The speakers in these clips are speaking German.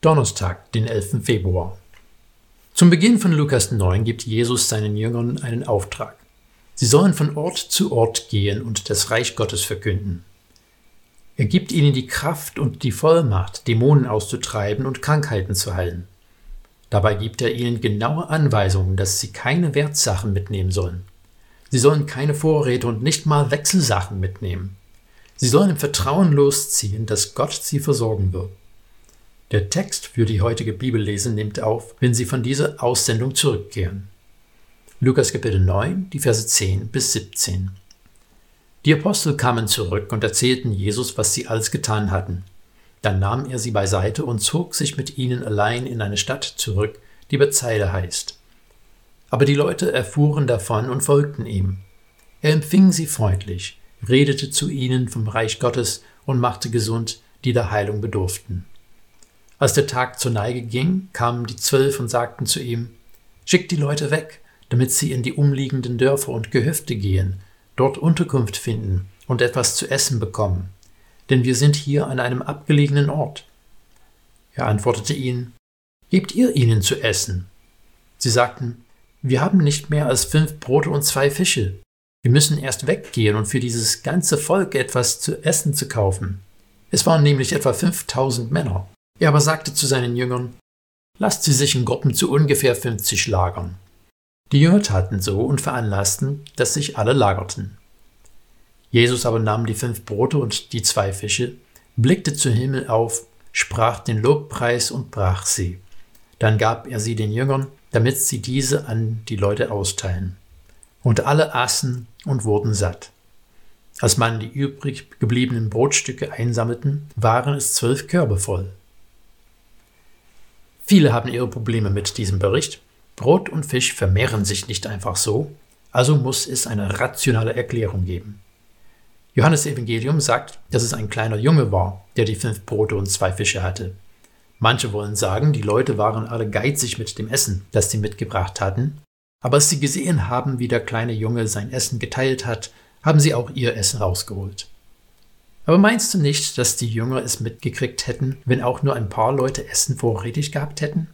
Donnerstag, den 11. Februar. Zum Beginn von Lukas 9 gibt Jesus seinen Jüngern einen Auftrag. Sie sollen von Ort zu Ort gehen und das Reich Gottes verkünden. Er gibt ihnen die Kraft und die Vollmacht, Dämonen auszutreiben und Krankheiten zu heilen. Dabei gibt er ihnen genaue Anweisungen, dass sie keine Wertsachen mitnehmen sollen. Sie sollen keine Vorräte und nicht mal Wechselsachen mitnehmen. Sie sollen im Vertrauen losziehen, dass Gott sie versorgen wird. Der Text für die heutige Bibellese nimmt auf, wenn sie von dieser Aussendung zurückkehren. Lukas Kapitel 9, die Verse 10 bis 17. Die Apostel kamen zurück und erzählten Jesus, was sie alles getan hatten. Dann nahm er sie beiseite und zog sich mit ihnen allein in eine Stadt zurück, die Bethsaida heißt. Aber die Leute erfuhren davon und folgten ihm. Er empfing sie freundlich, redete zu ihnen vom Reich Gottes und machte gesund, die der Heilung bedurften. Als der Tag zur Neige ging, kamen die Zwölf und sagten zu ihm, Schickt die Leute weg, damit sie in die umliegenden Dörfer und Gehöfte gehen, dort Unterkunft finden und etwas zu essen bekommen, denn wir sind hier an einem abgelegenen Ort. Er antwortete ihnen, Gebt ihr ihnen zu essen? Sie sagten, Wir haben nicht mehr als fünf Brote und zwei Fische. Wir müssen erst weggehen und für dieses ganze Volk etwas zu essen zu kaufen. Es waren nämlich etwa 5000 Männer. Er aber sagte zu seinen Jüngern, lasst sie sich in Gruppen zu ungefähr 50 lagern. Die Jünger taten so und veranlassten, dass sich alle lagerten. Jesus aber nahm die fünf Brote und die zwei Fische, blickte zum Himmel auf, sprach den Lobpreis und brach sie. Dann gab er sie den Jüngern, damit sie diese an die Leute austeilen. Und alle aßen und wurden satt. Als man die übrig gebliebenen Brotstücke einsammelten, waren es zwölf Körbe voll. Viele haben ihre Probleme mit diesem Bericht. Brot und Fisch vermehren sich nicht einfach so, also muss es eine rationale Erklärung geben. Johannes Evangelium sagt, dass es ein kleiner Junge war, der die fünf Brote und zwei Fische hatte. Manche wollen sagen, die Leute waren alle geizig mit dem Essen, das sie mitgebracht hatten, aber als sie gesehen haben, wie der kleine Junge sein Essen geteilt hat, haben sie auch ihr Essen rausgeholt. Aber meinst du nicht, dass die Jünger es mitgekriegt hätten, wenn auch nur ein paar Leute Essen vorrätig gehabt hätten?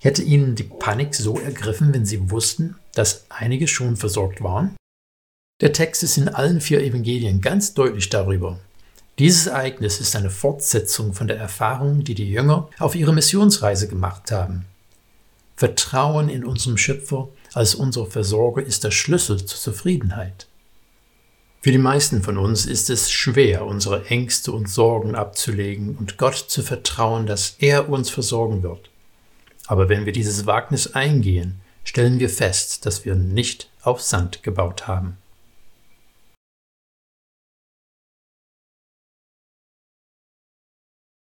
Hätte ihnen die Panik so ergriffen, wenn sie wussten, dass einige schon versorgt waren? Der Text ist in allen vier Evangelien ganz deutlich darüber. Dieses Ereignis ist eine Fortsetzung von der Erfahrung, die die Jünger auf ihrer Missionsreise gemacht haben. Vertrauen in unserem Schöpfer als unser Versorger ist der Schlüssel zur Zufriedenheit. Für die meisten von uns ist es schwer, unsere Ängste und Sorgen abzulegen und Gott zu vertrauen, dass er uns versorgen wird. Aber wenn wir dieses Wagnis eingehen, stellen wir fest, dass wir nicht auf Sand gebaut haben.